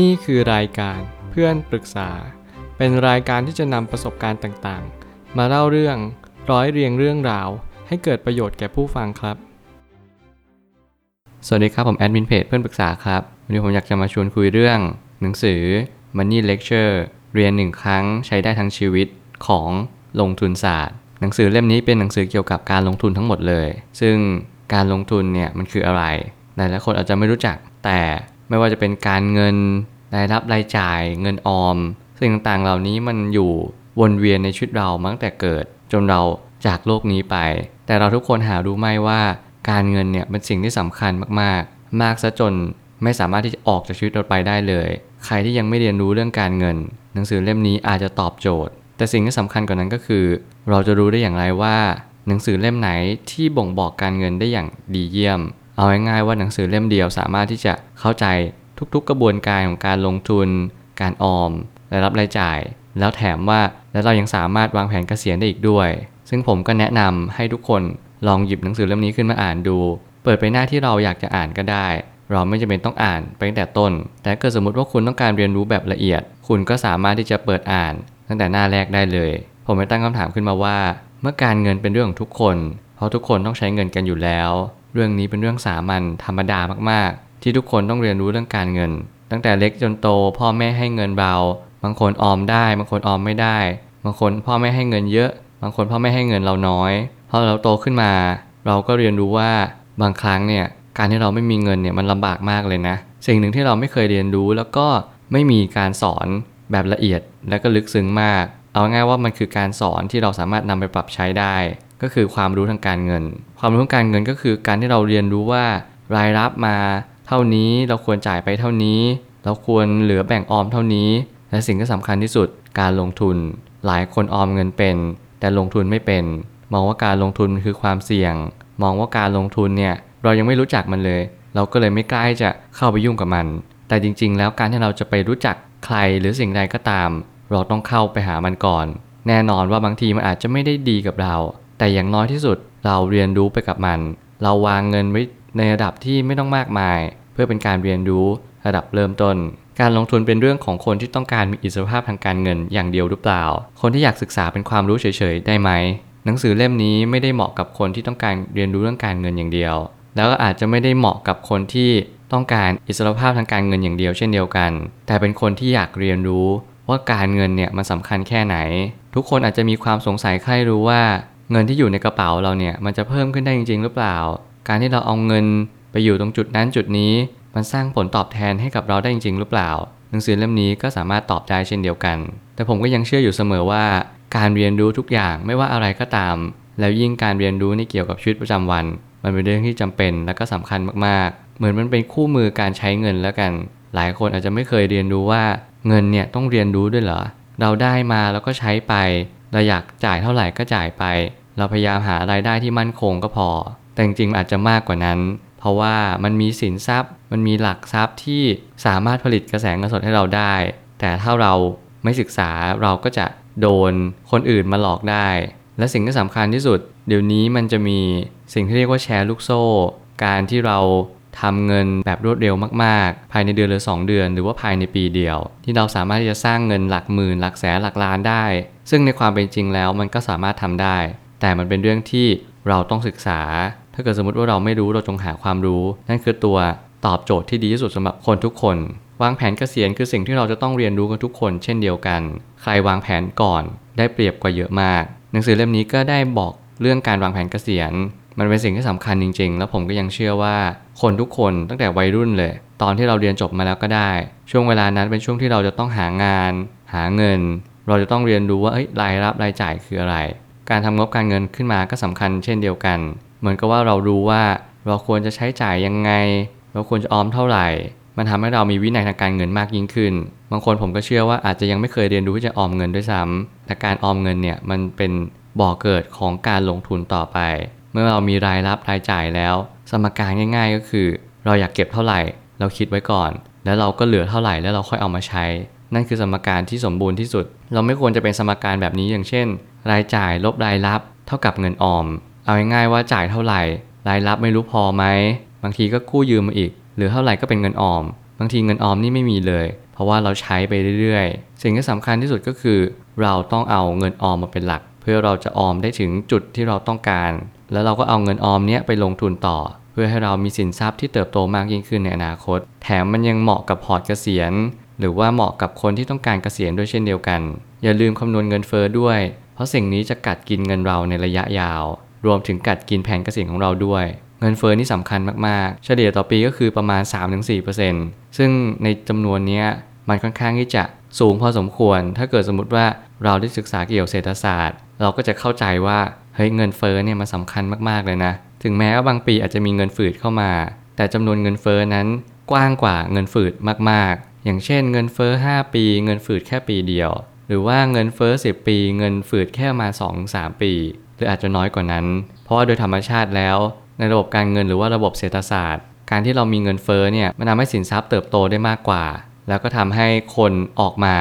นี่คือรายการเพื่อนปรึกษา เป็นรายการที่จะนำประสบการณ์ต่างๆ มาเล่าเรื่องร้อยเรียงเรื่องราว ให้เกิดประโยชน์แก่ผู้ฟังครับ สวัสดีครับผมแอดมินเพจเพื่อนปรึกษาครับวันนี้ผมอยากจะมาชวนคุยเรื่อง หนังสือ Money Lecture เรียนหนึ่งครั้งใช้ได้ทั้งชีวิตของลงทุนศาสตร์ หนังสือเล่มนี้เป็นหนังสือเกี่ยวกับการลงทุนทั้งหมดเลย ซึ่งการลงทุนเนี่ยมันคืออะไรหลายๆคนอาจจะไม่รู้จักแต่ ไม่ว่าจะเป็นการเงินรายรับรายจ่าย เงินออม สิ่งต่างๆ เหล่านี้มันอยู่วนเวียนในชีวิตเรามาตั้งแต่เกิด จนเราจากโลกนี้ไป แต่เราทุกคนหารู้ไหมว่า การเงินเนี่ยเป็นสิ่งที่สำคัญมากๆ มากซะจนไม่สามารถที่จะออกจากชีวิตเราไปได้เลย ใครที่ยังไม่เรียนรู้เรื่องการเงิน หนังสือเล่มนี้อาจจะตอบโจทย์ แต่สิ่งที่สำคัญกว่านั้นก็คือ เราจะรู้ได้อย่างไรว่า หนังสือเล่มไหนที่บ่งบอกการเงินได้อย่างดีเยี่ยม เอาง่ายๆว่าหนังสือเล่มเดียวสามารถที่จะเข้าใจทุกๆ กระบวนการของการลงทุน การออมรายรับรายจ่าย แล้วแถมว่าแล้วเรายังสามารถวางแผนเกษียณได้อีกด้วย ซึ่งผมก็แนะนำให้ทุกคนลองหยิบหนังสือเล่มนี้ขึ้นมาอ่านดู เปิดไปหน้าที่เราอยากจะอ่านก็ได้ เราไม่จำเป็นต้องอ่านไปตั้งแต่ต้น แต่เกิดสมมติว่าคุณต้องการเรียนรู้แบบละเอียด คุณก็สามารถที่จะเปิดอ่าน ตั้งแต่หน้าแรกได้เลย ผมไปตั้งคำถามขึ้นมาว่า เมื่อการเงินเป็นเรื่องของทุกคน เพราะทุกคนต้องใช้เงินกันอยู่แล้ว เรื่องนี้เป็นเรื่องสามัญธรรมดามากๆ ที่ทุกคนต้องเรียนรู้เรื่องการเงิน ตั้งแต่เล็กจนโต พ่อแม่ให้เงินเรา บางคนออมได้ บางคนออมไม่ได้ บางคนพ่อแม่ให้เงินเยอะ บางคนพ่อแม่ให้เงินเราน้อยพอเราโตขึ้นมา เราก็เรียนรู้ว่าบางครั้งเนี่ยการที่เราไม่มีเงินเนี่ยมันลำบากมากเลยนะ สิ่งหนึ่งที่เราไม่เคยเรียนรู้แล้วก็ไม่มีการสอนแบบละเอียดและก็ลึกซึ้งมาก เอาง่ายว่ามันคือการสอนที่เราสามารถนำไปปรับใช้ได้ ก็คือความรู้ทางการเงิน ความรู้ทางการเงินก็คือการที่เราเรียนรู้ว่ารายรับมา เท่านี้เราควรจ่ายไปเท่านี้ เราควรเหลือแบ่งออมเท่านี้ และสิ่งที่สำคัญที่สุดการลงทุน หลายคนออมเงินเป็น แต่ลงทุนไม่เป็น มองว่าการลงทุนคือความเสี่ยง มองว่าการลงทุนเนี่ยเรายังไม่รู้จักมันเลย เราก็เลยไม่กล้าจะเข้าไปยุ่งกับมัน แต่จริง ๆ แล้วการที่เราจะไปรู้จักใครหรือสิ่งใดก็ตาม เราต้องเข้าไปหามันก่อน แน่นอนว่าบางทีมันอาจจะไม่ได้ดีกับเรา แต่อย่างน้อยที่สุดเราเรียนรู้ไปกับมัน เราวางเงินไว้ในระดับที่ไม่ต้องมากมาย เพื่อเป็นการเรียนรู้ระดับเริ่มต้น การลงทุนเป็นเรื่องของคนที่ต้องการมีอิสรภาพทางการเงินอย่างเดียวหรือเปล่า คนที่อยากศึกษาเป็นความรู้เฉยๆได้ไหมหนังสือเล่มนี้ไม่ได้เหมาะกับคนที่ต้องการเรียนรู้เรื่องการเงินอย่างเดียว แล้วก็อาจจะไม่ได้เหมาะกับคนที่ต้องการอิสรภาพทางการเงินอย่างเดียวเช่นเดียวกัน แต่เป็นคนที่อยากเรียนรู้ว่าการเงินเนี่ยมันสำคัญแค่ไหน ทุกคนอาจจะมีความสงสัยใครรู้ว่า เงินที่อยู่ในกระเป๋าเราเนี่ยมันจะเพิ่มขึ้นได้จริง ๆ หรือเปล่า การที่เราเอาเงินไปอยู่ตรงจุดนั้นจุดนี้ มันสร้างผลตอบแทนให้กับเราได้จริง ๆ หรือเปล่า หนังสือเล่มนี้ก็สามารถตอบได้เช่นเดียวกัน แต่ผมก็ยังเชื่ออยู่เสมอว่า การเรียนรู้ทุกอย่างไม่ว่าอะไรก็ตาม แล้วยิ่งการเรียนรู้ในเกี่ยวกับชีวิตประจำวัน มันเป็นเรื่องที่จำเป็นและก็สำคัญมากๆ เหมือนมันเป็นคู่มือการใช้เงินแล้วกัน หลายคนอาจจะไม่เคยเรียนรู้ว่าเงินเนี่ยต้องเรียนรู้ด้วยเหรอเราได้มาแล้วก็ใช้ไปเราอยากจ่ายเท่าไหร่ก็จ่ายไป เราพยายามหารายได้ที่มั่นคงก็พอ แต่จริงๆอาจจะมากกว่านั้น เพราะว่ามันมีสินทรัพย์ มันมีหลักทรัพย์ที่สามารถผลิตกระแสเงินสดให้เราได้ แต่ถ้าเราไม่ศึกษาเราก็จะโดนคนอื่นมาหลอกได้ และสิ่งที่สำคัญที่สุด เดี๋ยวนี้มันจะมีสิ่งที่เรียกว่าแชร์ลูกโซ่ การที่เราทำเงินแบบรวดเร็วมากๆ ภายในเดือนหรือ 2 เดือน หรือว่าภายในปีเดียว ที่เราสามารถที่จะสร้างเงินหลักหมื่นหลักแสนหลักล้านได้ ซึ่งในความเป็นจริงแล้วมันก็สามารถทำได้ แต่มันเป็นเรื่องที่เราต้องศึกษา ถ้าเกิดสมมติว่าเราไม่รู้เราจงหาความรู้ นั่นคือตัวตอบโจทย์ที่ดีที่สุดสำหรับคนทุกคน วางแผนเกษียณคือสิ่งที่เราจะต้องเรียนรู้กันทุกคน เช่นเดียวกัน ใครวางแผนก่อนได้เปรียบกว่าเยอะมาก หนังสือเล่มนี้ก็ได้บอกเรื่องการวางแผนเกษียณ มันเป็นสิ่งที่สำคัญจริง ๆ แล้วผมก็ยังเชื่อว่าคนทุกคนตั้งแต่วัยรุ่นเลย ตอนที่เราเรียนจบมาแล้วก็ได้ ช่วงเวลานั้นเป็นช่วงที่เราจะต้องหางาน หาเงิน เราจะต้องเรียนรู้ว่าเอ้ยรายรับรายจ่ายคืออะไร การทำงบการเงินขึ้นมาก็สำคัญเช่นเดียวกัน เหมือนกับว่าเรารู้ว่าเราควรจะใช้จ่ายยังไง เราควรจะออมเท่าไหร่ มันทำให้เรามีวินัยทางการเงินมากยิ่งขึ้น บางคนผมก็เชื่อว่าอาจจะยังไม่เคยเรียนรู้ที่จะออมเงินด้วยซ้ำแต่การออมเงินเนี่ยมันเป็นบ่อเกิดของการลงทุนต่อไป เมื่อเรามีรายรับรายจ่ายแล้ว สมการง่าย ๆ ก็คือ เราอยากเก็บเท่าไหร่ เราคิดไว้ก่อน แล้วเราก็เหลือเท่าไหร่แล้วเราค่อยเอามาใช้ นั่นคือสมการที่สมบูรณ์ที่สุด เราไม่ควรจะเป็นสมการแบบนี้อย่างเช่น รายจ่ายลบรายรับ เท่ากับเงินออม เอาง่ายๆว่าจ่ายเท่าไหร่ รายรับไม่รู้พอไหม บางทีก็กู้ยืมมาอีก หรือเท่าไหร่ก็เป็นเงินออม บางทีเงินออมนี่ไม่มีเลย เพราะว่าเราใช้ไปเรื่อยๆ สิ่งที่สำคัญที่สุดก็คือ เราต้องเอาเงินออมมาเป็นหลัก เพื่อเราจะออมได้ถึงจุดที่เราต้องการ แล้วเราก็เอาเงินออมเนี้ยไปลงทุนต่อ เพื่อให้เรามีสินทรัพย์ที่เติบโตมากยิ่งขึ้นในอนาคต แถมมันยังเหมาะกับพอร์ตเกษียณ หรือว่าเหมาะกับคนที่ต้องการเกษียณด้วยเช่นเดียวกัน อย่าลืมคำนวณเงินเฟอ้อด้วย ราะสิ่งนี้จะกัดกินเงินเราในระยะยาว รวมถึงกัดกินแผนเกษียณของเราด้วย เงินเฟอ้อนี่สำคัญมากๆ เฉลี่ยต่อปีก็คือประมาณ 3-4%ซึ่งในจำนวนนี้มันค่อนข้างที่จะสูงพอสมควร ถ้าเกิดสมมติว่าเราได้ศึกษาเกี่ยวกับเศรษฐศาสตร์ เราก็จะเข้าใจว่าเฮ้ยเงินเฟอ้อเนี่ยมันสำคัญมากๆเลยนะ ถึงแม้ว่าบางปีอาจจะมีเงินฝืดเข้ามา แต่จำนวนเงินเฟอ้อนั้นกว้างกว่าเงินฝืดมากๆ อย่างเช่น เงินเฟอ้อ5 ปี เงินฝืดแค่ปีเดียว รือว่าเงินเฟ้อ10 ปี เงินฝืดแค่มา 2-3 ปี หรืออาจจะน้อยกว่านั้น เพราะว่าโดยธรรมชาติแล้ว ในระบบการเงินหรือว่าระบบเศรษฐศาสตร์ การที่เรามีเงินเฟ้อเนี่ยมันทำให้สินทรัพย์เติบโตได้มากกว่า แล้วก็ทำให้คนออกมา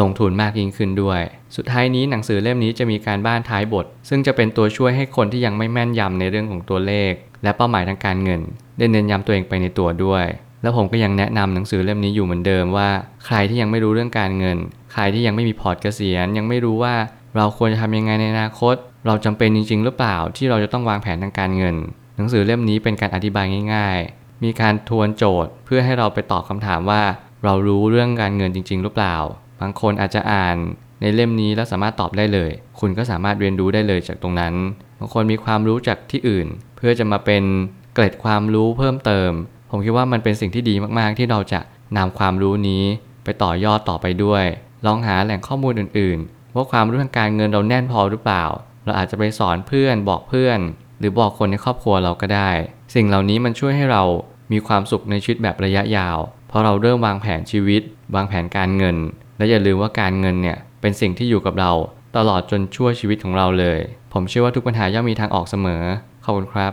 ลงทุนมากยิ่งขึ้นด้วย สุดท้ายนี้หนังสือเล่มนี้จะมีการบ้านท้ายบท ซึ่งจะเป็นตัวช่วยให้คนที่ยังไม่แม่นยำในเรื่องของตัวเลข และเป้าหมายทางการเงิน ได้เน้นย้ำตัวเองไปในตัวด้วย แล้วผมก็ยังแนะนำหนังสือเล่มนี้อยู่เหมือนเดิมว่า ใครที่ยังไม่รู้เรื่องการเงิน ใครที่ยังไม่มีพอร์ตเกษียณ ยังไม่รู้ว่าเราควรจะทำยังไงในอนาคต เราจำเป็นจริง ๆ หรือเปล่าที่เราจะต้องวางแผนทางการเงิน หนังสือเล่มนี้เป็นการอธิบายง่าย ๆ มีการทวนโจทย์เพื่อให้เราไปตอบคำถามว่า เรารู้เรื่องการเงินจริง ๆ หรือเปล่า บางคนอาจจะอ่านในเล่มนี้แล้วสามารถตอบได้เลย คุณก็สามารถเรียนรู้ได้เลยจากตรงนั้น บางคนมีความรู้จากที่อื่น เพื่อจะมาเป็นเกร็ดความรู้เพิ่มเติม ผมคิดว่ามันเป็นสิ่งที่ดีมากๆ ที่เราจะนำความรู้นี้ไปต่อยอดต่อไปด้วย ลองหาแหล่งข้อมูลอื่นๆ ว่าความรู้ทางการเงินเราแน่นพอหรือเปล่า เราอาจจะไปสอนเพื่อนบอกเพื่อน หรือบอกคนในครอบครัวเราก็ได้ สิ่งเหล่านี้มันช่วยให้เรามีความสุขในชีวิตแบบระยะยาว เพราะเราเริ่มวางแผนชีวิต วางแผนการเงิน และอย่าลืมว่าการเงินเนี่ยเป็นสิ่งที่อยู่กับเรา ตลอดจนชั่วชีวิตของเราเลย ผมเชื่อว่าทุกปัญหาย่อมมีทางออกเสมอ ขอบคุณครับ